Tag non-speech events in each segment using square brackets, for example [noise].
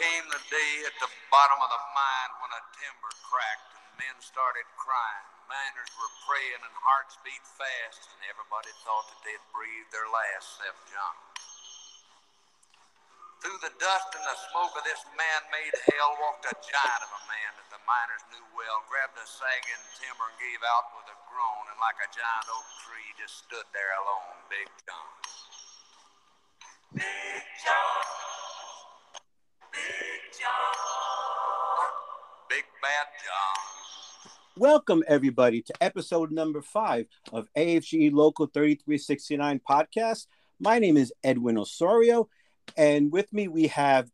came the day at the bottom of the mine when a timber cracked and men started crying. Miners were praying and hearts beat fast, and everybody thought that they'd breathe their last, except John. Through the dust and the smoke of this man-made hell walked a giant of a man that the miners knew well, grabbed a sagging timber and gave out with a groan, and like a giant oak tree just stood there alone, Big John. Big John. Big Bad John. Welcome, everybody, to episode number five of AFGE Local 3369 podcast. My name is Edwin Osorio, and with me we have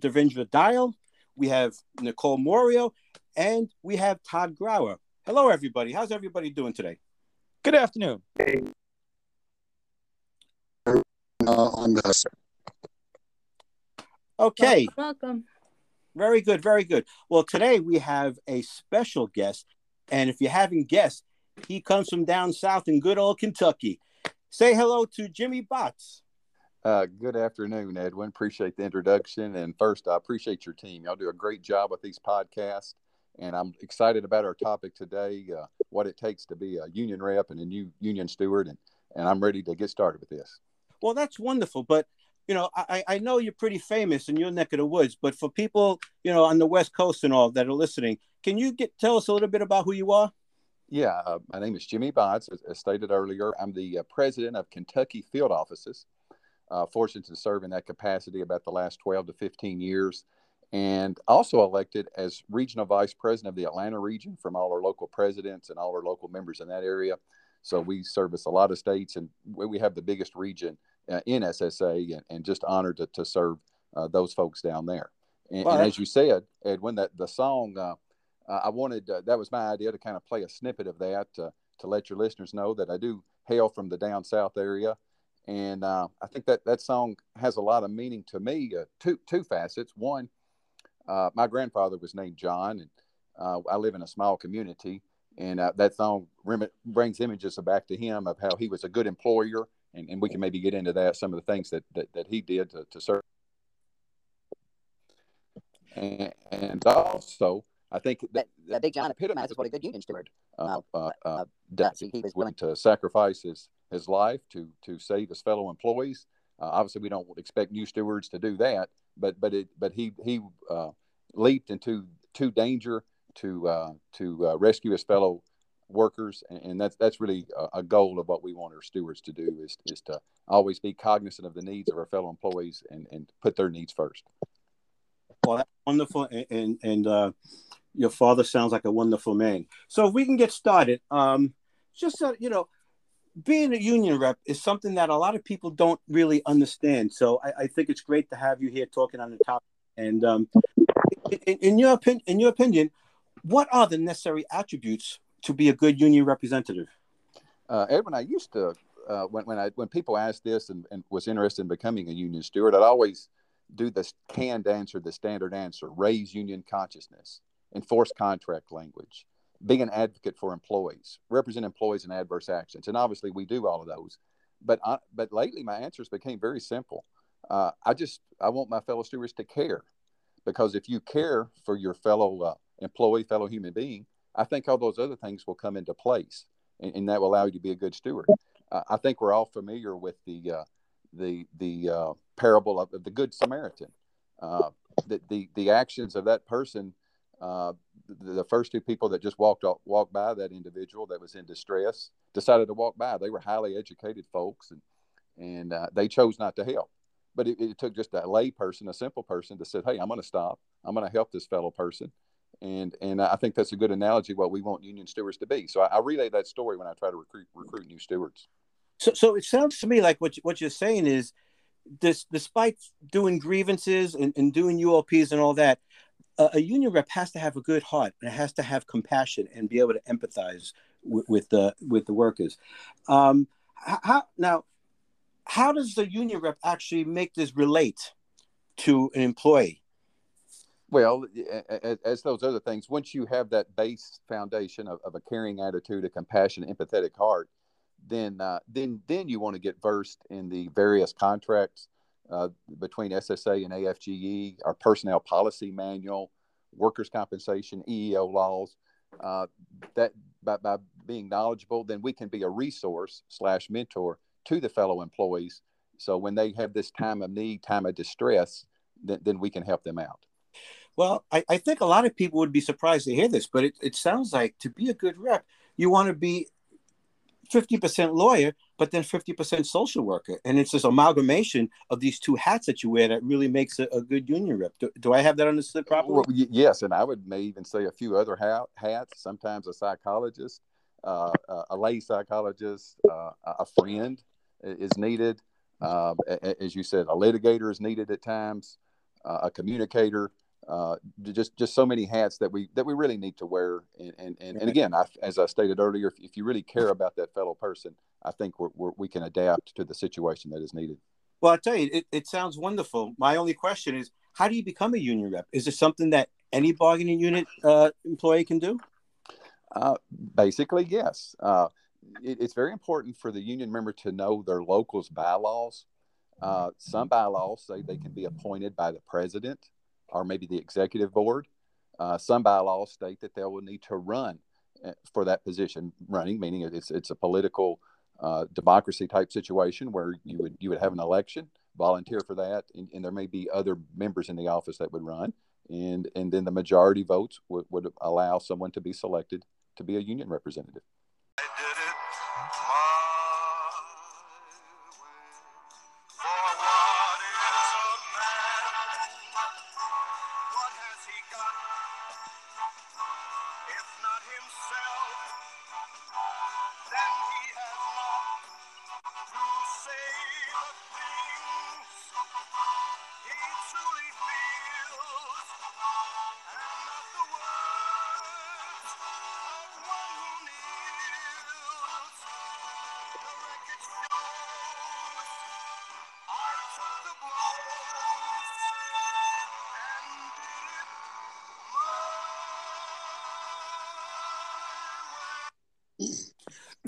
Devendra Dial, we have Nicole Morio, and we have Todd Grauer. Hello, everybody. How's everybody doing today? Good afternoon. Uh, on the Okay, Welcome. Very good, very good. Well, today we have a special guest, and if you haven't guessed, he comes from down south in good old Kentucky. Say hello to Jimmy Botts. Uh, good afternoon, Edwin. Appreciate the introduction. And first, I appreciate your team. Y'all do a great job with these podcasts. And I'm excited about our topic today uh, what it takes to be a union rep and a new union steward. And, and I'm ready to get started with this. Well, that's wonderful, but you know, I, I know you're pretty famous in your neck of the woods, but for people, you know, on the West Coast and all that are listening, can you get tell us a little bit about who you are? Yeah, uh, my name is Jimmy Botts. As, as stated earlier, I'm the uh, president of Kentucky Field Offices. Uh, fortunate to serve in that capacity about the last 12 to 15 years. And also elected as regional vice president of the Atlanta region from all our local presidents and all our local members in that area. So we service a lot of states, and we have the biggest region uh, in SSA, and, and just honored to, to serve uh, those folks down there. And, Well, and as you said, Edwin, that the song uh, I wanted uh, that was my idea to kind of play a snippet of that uh, to let your listeners know that I do hail from the down south area, and uh, I think that that song has a lot of meaning to me. Uh, two two facets. One, uh, my grandfather was named John, and uh, I live in a small community, and uh, that song rem- brings images back to him of how he was a good employer, and, and we can maybe get into that some of the things that that, that he did to, to serve. And, and also, I think that, that, Big John epitomizes what a good union steward uh, uh, uh, does. He, he was willing to sacrifice his, his life to to save his fellow employees. Uh, obviously, we don't expect new stewards to do that, but but it but he he uh, leaped into to danger to uh, to uh, rescue his fellow workers, and, and that's that's really a, a goal of what we want our stewards to do is is to always be cognizant of the needs of our fellow employees and and put their needs first. Well, that's wonderful, and and, and uh, your father sounds like a wonderful man. So if we can get started, um, just so you know, being a union rep is something that a lot of people don't really understand. So I, I think it's great to have you here talking on the topic. And um, in, in your opinion, in your opinion, what are the necessary attributes to be a good union representative? Uh, Edwin, I used to uh, when when I when people asked this and, and was interested in becoming a union steward, I'd always do this canned answer, the standard answer: raise union consciousness, enforce contract language, be an advocate for employees, represent employees in adverse actions, and obviously we do all of those. But I, but lately, my answers became very simple. Uh, I just I want my fellow stewards to care, because if you care for your fellow uh, employee, fellow human being, I think all those other things will come into place, and, and that will allow you to be a good steward. Uh, I think we're all familiar with the uh, the the uh, parable of, the Good Samaritan. Uh, the, the the actions of that person, uh, the, the first two people that just walked walked by that individual that was in distress decided to walk by. They were highly educated folks, and and uh, they chose not to help. But it, it took just a lay person, a simple person, to say, "Hey, I'm going to stop. I'm going to help this fellow person." And and I think that's a good analogy what we want union stewards to be. So I, I relay that story when I try to recruit recruit new stewards. So, so it sounds to me like what you, what you're saying is, this despite doing grievances and, and doing ULPs and all that, a, a union rep has to have a good heart and it has to have compassion and be able to empathize with, with the with the workers. Um, how now? How does the union rep actually make this relate to an employee? Well, as those other things, once you have that base foundation of, of a caring attitude, a compassionate, empathetic heart, then uh, then then you want to get versed in the various contracts, uh, between SSA and AFGE, our personnel policy manual, workers' compensation, EEO laws. Uh, that by, by being knowledgeable, then we can be a resource slash mentor to the fellow employees. So when they have this time of need, time of distress, then, then we can help them out. Well, I, I think a lot of people would be surprised to hear this, but it, it sounds like to be a good rep, you want to be 50% lawyer, but then 50% social worker. And it's this amalgamation of these two hats that you wear that really makes a, a good union rep. Do, do, I have that understood properly? Well, yes. And I would may even say a few other ha- hats, sometimes a psychologist, uh, a lay psychologist, uh, a friend is needed. Uh, as you said, a litigator is needed at times, uh, a communicator uh, just just so many hats that we that we really need to wear. And and, and, and again I, as i stated earlier if, if, you really care [laughs] about that fellow person i think we're, we're, we can adapt to the situation that is needed. Well i tell you it, it sounds wonderful. My only question is how do you become a union rep? Is it something that any bargaining unit uh, employee can do? Uh, basically yes. Uh, it, it's very important for the union member to know their local's bylaws. Uh, some bylaws say they can be appointed by the president or maybe the executive board. Uh, some bylaws state that they will need to run uh, for that position. Running meaning it's it's a political uh, democracy type situation where you would you would have an election, volunteer for that, and, and, there may be other members in the office that would run, and and then the majority votes would, would allow someone to be selected to be a union representative.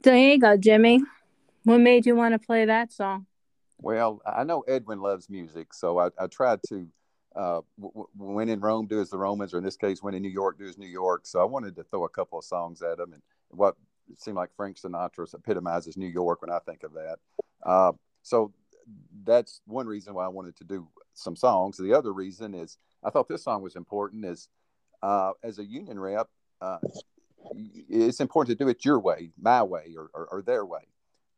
There you go, Jimmy. What made you want to play that song? Well, I know Edwin loves music, so I, I tried to, uh, w- when in Rome, do as the Romans, or in this case, when in New York, do as New York. So I wanted to throw a couple of songs at him, and what seemed like Frank Sinatra epitomizes New York when I think of that. Uh, so that's one reason why I wanted to do some songs. The other reason is I thought this song was important. Is uh, as a union rep, uh, it's important to do it your way, my way, or, or, or their way.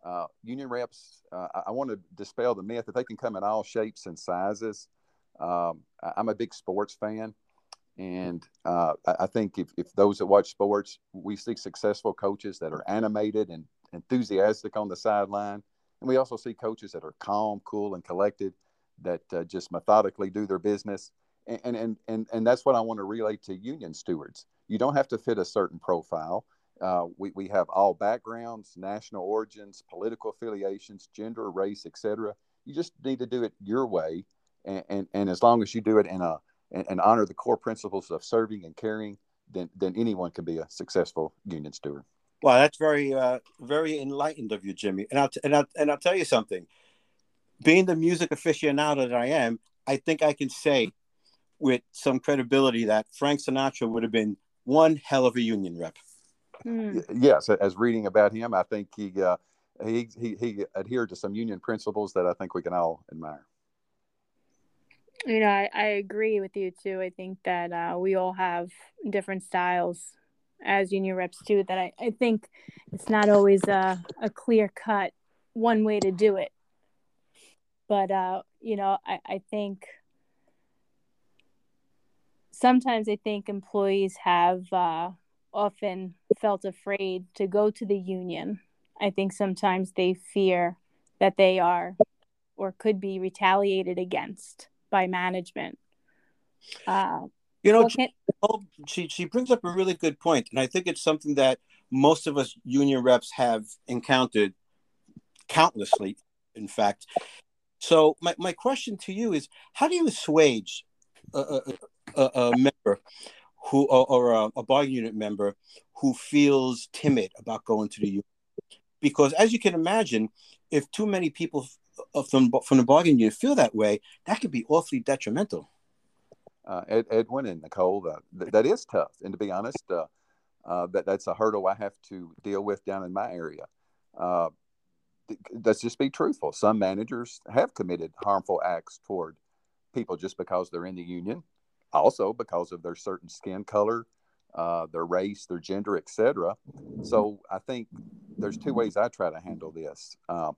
Uh, union reps, uh, I, I, want to dispel the myth that they can come in all shapes and sizes. Um, I, am a big sports fan, and uh, I, I, think if, if those that watch sports, we see successful coaches that are animated and enthusiastic on the sideline, and we also see coaches that are calm, cool, and collected that uh, just methodically do their business. And, and, and, and that's what I want to relay to union stewards you don't have to fit a certain profile. Uh, we, we have all backgrounds, national origins, political affiliations, gender, race, etc. You just need to do it your way, and, and, and as long as you do it in a and, and, honor the core principles of serving and caring, then then anyone can be a successful union steward. Wow, that's very uh, very enlightened of you, Jimmy. And I'll t- and I'll and I'll tell you something. Being the music aficionado that I am, I think I can say with some credibility that Frank Sinatra would have been one hell of a union rep. Hmm. Yes, as reading about him, I think he, uh, he he he adhered to some union principles that I think we can all admire. You know, I, I agree with you too. I think that uh, we all have different styles as union reps too. That I, I think it's not always a, a clear cut one way to do it. But uh, you know, I, I think sometimes I think employees have uh, often felt afraid to go to the union. I think sometimes they fear that they are or could be retaliated against by management. Uh, you know, she, she, she brings up a really good point, and I think it's something that most of us union reps have encountered countlessly, in fact. So my, my question to you is, how do you assuage a, a, a member who or, or a, a unit member who feels timid about going to the union because as you can imagine if too many people uh, from from the bargaining unit feel that way, that could be awfully detrimental. Uh, Ed, Edwin and Nicole, uh, th- that is tough. And to be honest, uh, uh, that that's a hurdle I have to deal with down in my area. Uh, th- let's just be truthful. Some managers have committed harmful acts toward people just because they're in the union, also because of their certain skin color, uh, their race, their gender, etc. So I think there's two ways I try to handle this. Uh,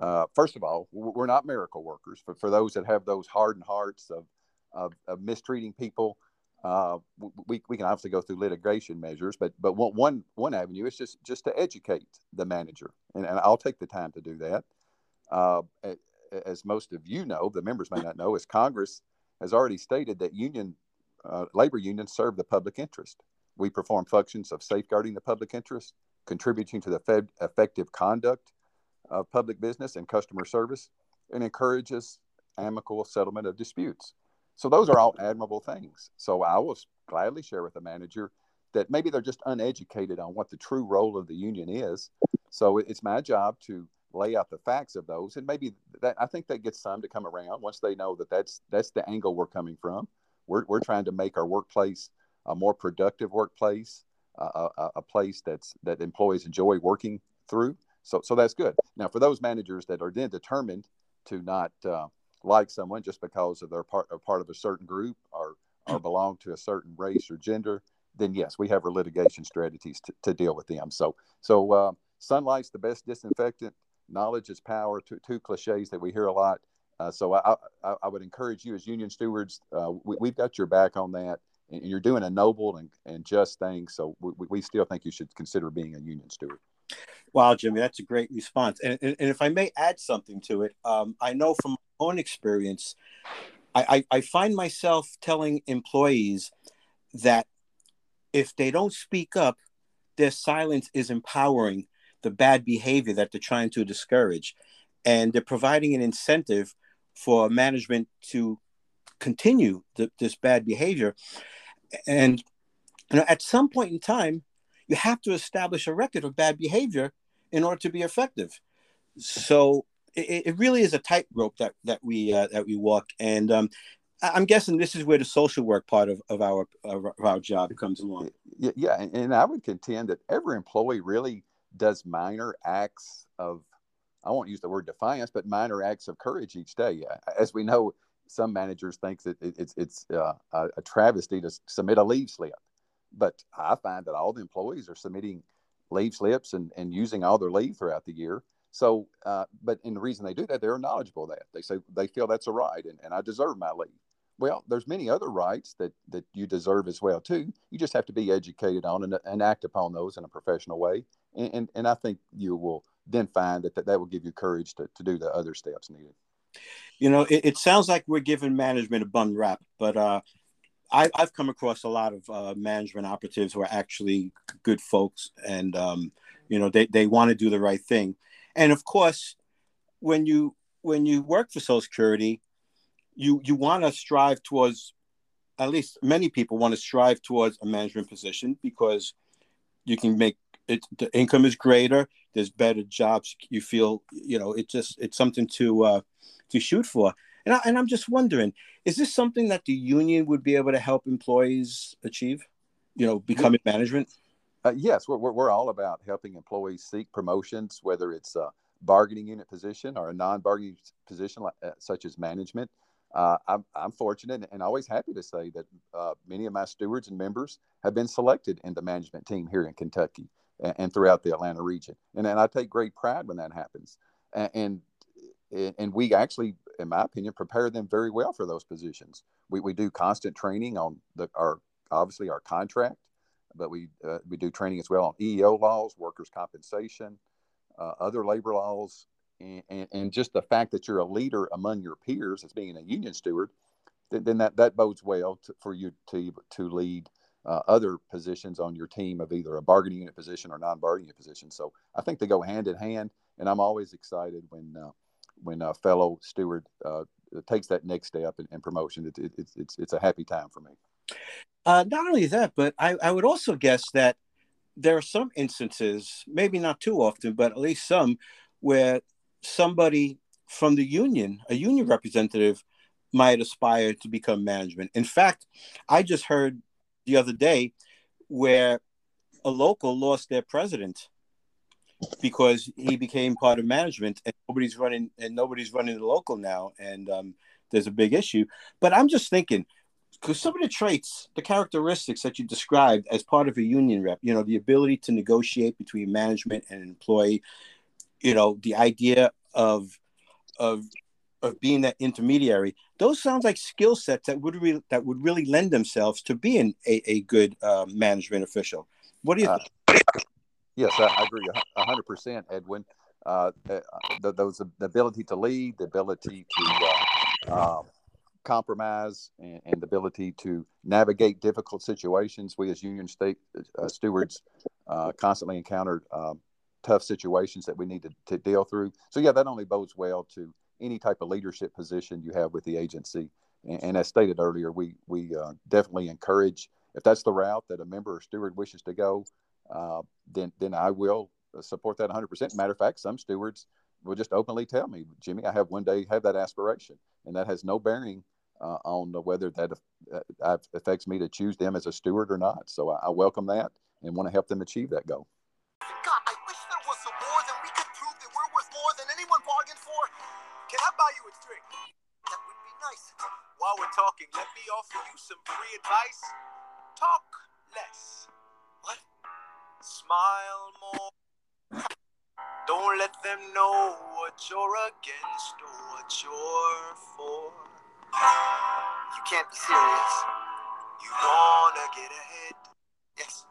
uh, first of all, we're not miracle workers. but for those that have those hardened hearts of, of, of mistreating people, uh, we, we can obviously go through litigation measures, but but one one, one avenue is just just to educate the manager, and, and I'll take the time to do that. Uh, as most of you know, the members may not know, is Congress has already stated that union uh, labor unions serve the public interest. We perform functions of safeguarding the public interest, contributing to the fed, effective conduct of public business and customer service, and encourages amicable settlement of disputes. So those are all admirable things. So I will gladly share with the manager that maybe they're just uneducated on what the true role of the union is. So it's my job to lay out the facts of those, and maybe that I think that gets some to come around once they know that that's that's the angle we're coming from. We're we're trying to make our workplace a more productive workplace, a, a place that's that employees enjoy working through. So so that's good. Now for those managers that are then determined to not uh, like someone just because of their part of part of a certain group or or belong to a certain race or gender, then yes, we have our litigation strategies to, to deal with them. So so uh, sunlight's the best disinfectant. Knowledge is power. Two, two cliches that we hear a lot. Uh, so I, I, I, would encourage you as union stewards, uh, we, have got your back on that, and you're doing a noble and, and just thing. So we, we still think you should consider being a union steward. Wow, Jimmy, that's a great response. And, and, and if I may add something to it, um, I know from my own experience, I, I, I find myself telling employees that if they don't speak up, their silence is empowering the bad behavior that they're trying to discourage. And they're providing an incentive for management to continue this bad behavior. And you know, at some point in time, you have to establish a record of bad behavior in order to be effective. So it, it really is a tightrope that that we uh, that we walk, and um, I'm guessing this is where the social work part of, of our of our job comes along. Yeah, and I would contend that every employee really does minor acts of I won't use the word defiance, but minor acts of courage each day. As we know, some managers think that it's it's uh, a travesty to submit a leave slip, but I find that all the employees are submitting leave slips and, and using all their leave throughout the year. So, uh, but and the reason they do that, they're knowledgeable that. They say they feel that's a right, and, and I deserve my leave. Well, there's many other rights that that you deserve as well too. You just have to be educated on and, and act upon those in a professional way. And, and, and I think you will then find that, that that will give you courage to, to do the other steps needed. You know, it, it sounds like we're giving management a bum rap, but uh, I, have come across a lot of uh, management operatives who are actually good folks, and um, you know they, they want to do the right thing. And of course, when you when you work for Social Security, you you want to strive towards at least many people want to strive towards a management position because you can make it the income is greater there's better jobs you feel you know it just it's something to uh to shoot for. And, I, and i'm just wondering is this something that the union would be able to help employees achieve? You know becoming yeah. management? Uh, yes we're, we're all about helping employees seek promotions whether it's a bargaining unit position or a non-bargaining position like, uh, such as management. Uh, I'm, I'm, fortunate and always happy to say that uh, many of my stewards and members have been selected in the management team here in Kentucky and, throughout the Atlanta region. And, and I take great pride when that happens. And, and, and we actually, in my opinion, prepare them very well for those positions. We, we do constant training on the, our, obviously our contract, but we, uh, we do training as well on EEO laws, workers' compensation, uh, other labor laws, and, and, and, just the fact that you're a leader among your peers as being a union steward, then, then that, that bodes well to, for you to, to lead uh, other positions on your team of either a bargaining unit position or non-bargaining unit position. So I think they go hand in hand, and I'm always excited when uh, when a fellow steward uh, takes that next step in, in promotion. It, it, it's it's it's a happy time for me. Uh, not only that, but I, I would also guess that there are some instances, maybe not too often, but at least some, where somebody from the union, a union representative might aspire to become management. In fact, I just heard the other day where a local lost their president because he became part of management and nobody's running and nobody's running the local now and um, there's a big issue. But i'm just thinking because some of the traits the characteristics that you described as part of a union rep you know the ability to negotiate between management and employee you know the idea of of of being that intermediary those sounds like skill sets that would really that would really lend themselves to being a, a good uh, management official what do you Uh, think? Yes, I, I agree a hundred percent, Edwin. Uh, uh, the, those the ability to lead, the ability to uh, um, compromise, and, and the ability to navigate difficult situations. We as union state uh, stewards uh, constantly encountered um, tough situations that we need to, to deal through. So yeah, that only bodes well to any type of leadership position you have with the agency. And, and as stated earlier, we we uh, definitely encourage if that's the route that a member or steward wishes to go uh, then then I will support that 100%. Matter of fact, some stewards will just openly tell me, Jimmy, I have one day have that aspiration, and that has no bearing uh, on whether that uh, affects me to choose them as a steward or not. So I, I welcome that and want to help them achieve that goal. Free advice. Talk less. What? Smile more. Don't let them know what you're against or what you're for. You can't be serious. You wanna get ahead. Yes.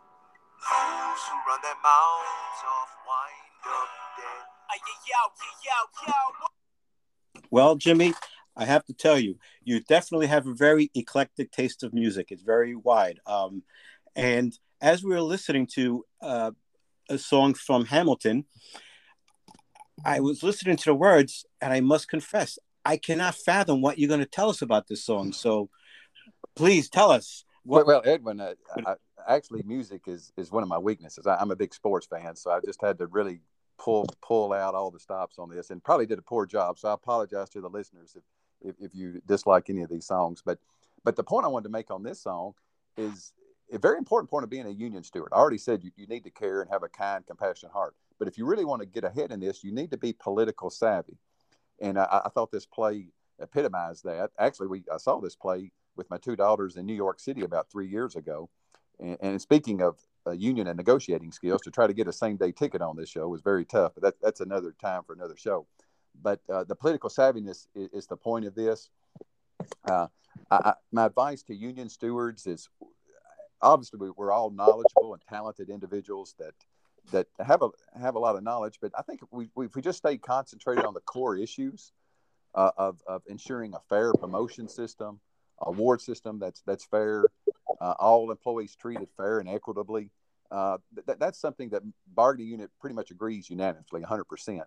Fools who run their mouths off wind up dead. Ay, yow, yow, yow. Well, Jimmy, I have to tell you, you definitely have a very eclectic taste of music. It's very wide. Um, and as we were listening to uh, a song from Hamilton, I was listening to the words, and I must confess, I cannot fathom what you're going to tell us about this song. So please tell us. What... Well, Edwin, uh, I, actually, music is, is one of my weaknesses. I, I'm a big sports fan, so I just had to really pull pull out all the stops on this and probably did a poor job. So I apologize to the listeners if, if, if you dislike any of these songs. But but the point I wanted to make on this song is a very important point of being a union steward. I already said you, you need to care and have a kind, compassionate heart. But if you really want to get ahead in this, you need to be political savvy. And I, I thought this play epitomized that. Actually, we I saw this play with my two daughters in New York City about three years ago. And, and speaking of uh, union and negotiating skills, to try to get a same day ticket on this show was very tough. But that, that's another time for another show. But uh, the political savviness is, is, the point of this. Uh, I, my advice to union stewards is obviously we're all knowledgeable and talented individuals that that have a have a lot of knowledge. But I think if we, if we just stay concentrated on the core issues uh, of of ensuring a fair promotion system, award system that's that's fair, uh, all employees treated fair and equitably. Uh, th- that's something that bargaining unit pretty much agrees unanimously, 100%.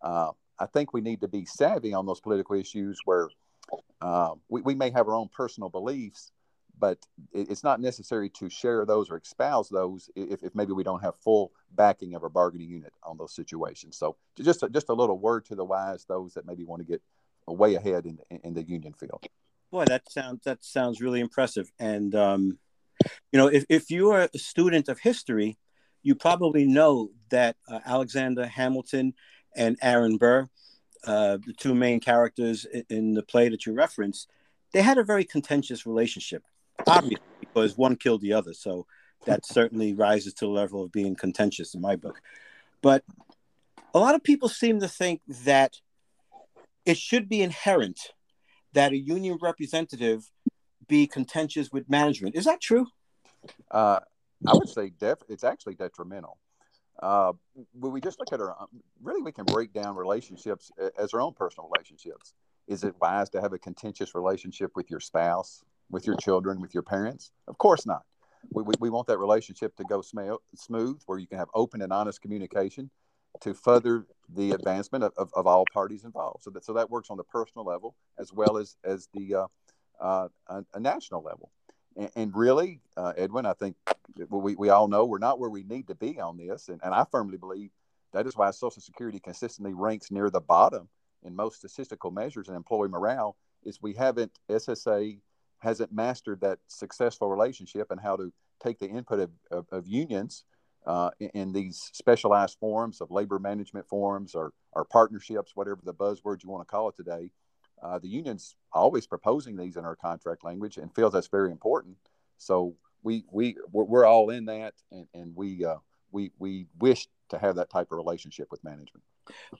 Uh, I think we need to be savvy on those political issues where uh, we, we may have our own personal beliefs, but it's not necessary to share those or espouse those if, if maybe we don't have full backing of our bargaining unit on those situations. So just a, just a little word to the wise, those that maybe want to get way ahead in, in the union field. Boy, that sounds that sounds really impressive. And um, you know, if if you are a student of history, you probably know that uh, Alexander Hamilton and Aaron Burr, uh, the two main characters in, the play that you referenced, they had a very contentious relationship obviously because one killed the other. So that [laughs] certainly rises to the level of being contentious in my book. But a lot of people seem to think that it should be inherent that a union representative be contentious with management. Is that true? Uh, I would say def- it's actually detrimental. Uh, when we just look at our, really, we can break down relationships as our own personal relationships. Is it wise to have a contentious relationship with your spouse, with your children, with your parents? Of course not. We, we, we want that relationship to go sm- smooth, where you can have open and honest communication to further the advancement of, of, of, all parties involved. So that so that works on the personal level as well as as the uh, uh, a, a, national level. And, and really, uh, Edwin, I think we, we all know we're not where we need to be on this, and, and I firmly believe that is why Social Security consistently ranks near the bottom in most statistical measures and employee morale is we haven't SSA hasn't mastered that successful relationship and how to take the input of, of, of unions uh, in, in, these specialized forums of labor management forums or, or partnerships, whatever the buzzword you want to call it today. Uh, the union's always proposing these in our contract language and feels that's very important. So we we we're, we're all in that, and, and we uh, we we wish to have that type of relationship with management.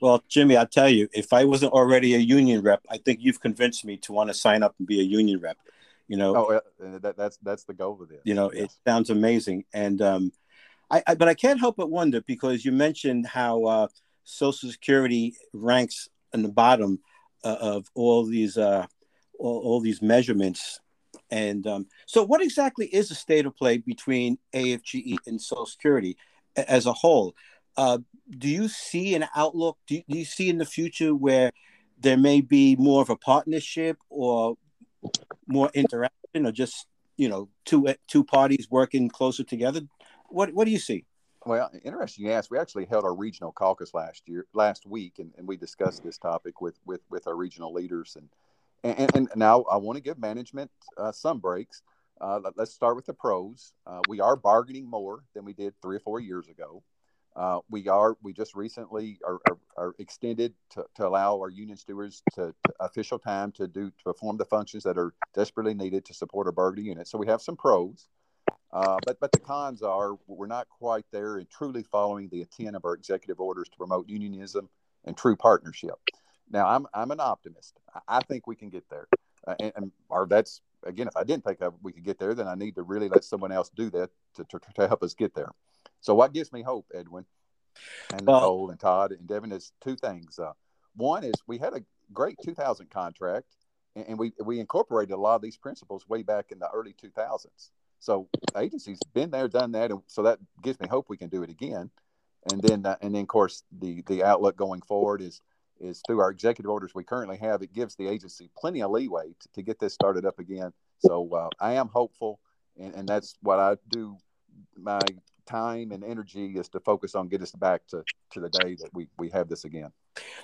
Well, Jimmy, I tell you, if I wasn't already a union rep, I think you've convinced me to want to sign up and be a union rep. You know, oh, that, that's that's the goal of this. You know, yes. it sounds amazing, and um, I, I, but I can't help but wonder because you mentioned how uh, Social Security ranks in the bottom uh, of all these uh, all, all these measurements, and um, so what exactly is the state of play between AFGE and Social Security as a whole? Uh, do you see an outlook? Do you, do you see in the future where there may be more of a partnership or more interaction or just you know two two parties working closer together what what do you see well interesting you ask. we actually held our regional caucus last year last week and, and we discussed this topic with with with our regional leaders and and, and now i want to give management uh, some breaks uh, let, us start with the pros uh, we are bargaining more than we did three or four years ago uh, we are we just recently are, are, are extended to, to, allow our union stewards to, to, official time to do to perform the functions that are desperately needed to support our bargaining unit. So we have some pros, uh, but but the cons are we're not quite there in truly following the intent of our executive orders to promote unionism and true partnership. Now I'm I'm an optimist. I think we can get there, uh, and, and or that's again if I didn't think we could get there, then I need to really let someone else do that to, to, to help us get there. So what gives me hope, Edwin, and well, Nicole and Todd and Devin is two things. Uh, one is we had a great 2000 contract, and, and we we incorporated a lot of these principles way back in the early 2000s. So agency's been there, done that, and so that gives me hope we can do it again. And then uh, and then of course the the outlook going forward is is through our executive orders we currently have. It gives the agency plenty of leeway to, to get this started up again. So uh, I am hopeful, and, and that's what I do my time and energy is to focus on get us back to, to the day that we, we have this again.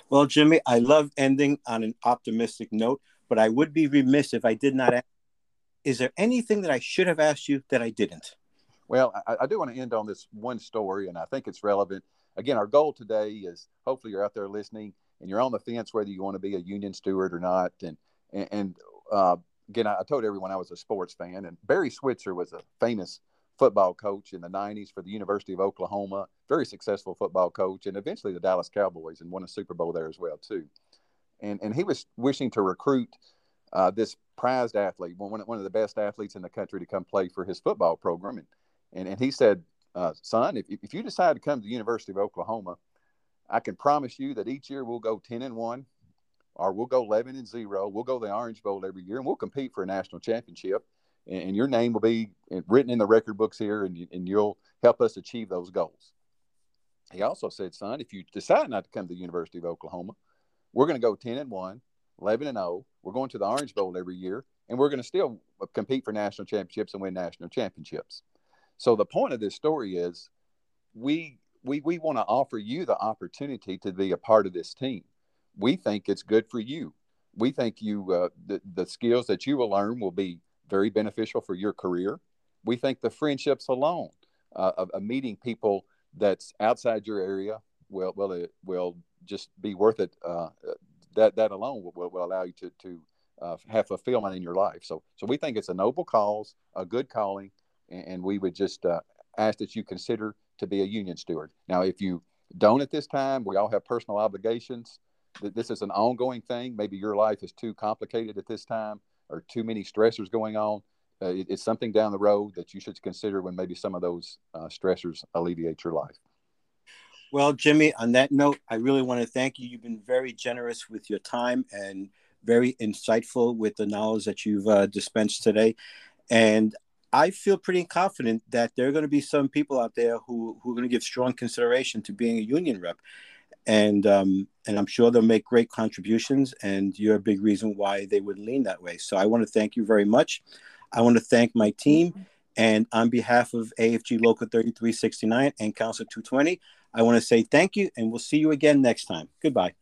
Well, Jimmy, I love ending on an optimistic note, but I would be remiss if I did not ask, is there anything that I should have asked you that I didn't? Well, I, I do want to end on this one story, and I think it's relevant. Again, our goal today is hopefully you're out there listening and you're on the fence whether you want to be a union steward or not. And, and, and uh, again, I, told everyone I was a sports fan, and Barry Switzer was a famous – football coach in the 90s for the University of Oklahoma, very successful football coach, and eventually the Dallas Cowboys and won a Super Bowl there as well too. And and he was wishing to recruit uh, this prized athlete, one one of the best athletes in the country, to come play for his football program. And and, and he said, uh, son, if if you decide to come to the University of Oklahoma, I can promise you that each year we'll go 10 and one, or we'll go 11 and zero. We'll go the Orange Bowl every year, and we'll compete for a national championship and your name will be written in the record books here, and, and you'll help us achieve those goals. He also said, son, if you decide not to come to the University of Oklahoma, we're going to go 10 and 1, 11 and 0. We're going to the Orange Bowl every year, and we're going to still compete for national championships and win national championships. So the point of this story is we we, we want to offer you the opportunity to be a part of this team. We think it's good for you. We think you uh, the, the skills that you will learn will be very beneficial for your career. We think the friendships alone uh, of, of, meeting people that's outside your area will will it will just be worth it. Uh, that that alone will, will allow you to to uh, have fulfillment in your life. So so we think it's a noble cause, a good calling, and, and we would just uh, ask that you consider to be a union steward. Now, if you don't at this time, we all have personal obligations. This is an ongoing thing. Maybe your life is too complicated at this time or too many stressors going on, uh, it, it's something down the road that you should consider when maybe some of those uh, stressors alleviate your life. Well, Jimmy, on that note, I really want to thank you. You've been very generous with your time and very insightful with the knowledge that you've uh, dispensed today. And I feel pretty confident that there are going to be some people out there who, who are going to give strong consideration to being a union rep and um, and I'm sure they'll make great contributions. And you're a big reason why they would lean that way. So I want to thank you very much. I want to thank my team, and on behalf of AFG Local 3369 and Council 220, I want to say thank you, and we'll see you again next time. Goodbye.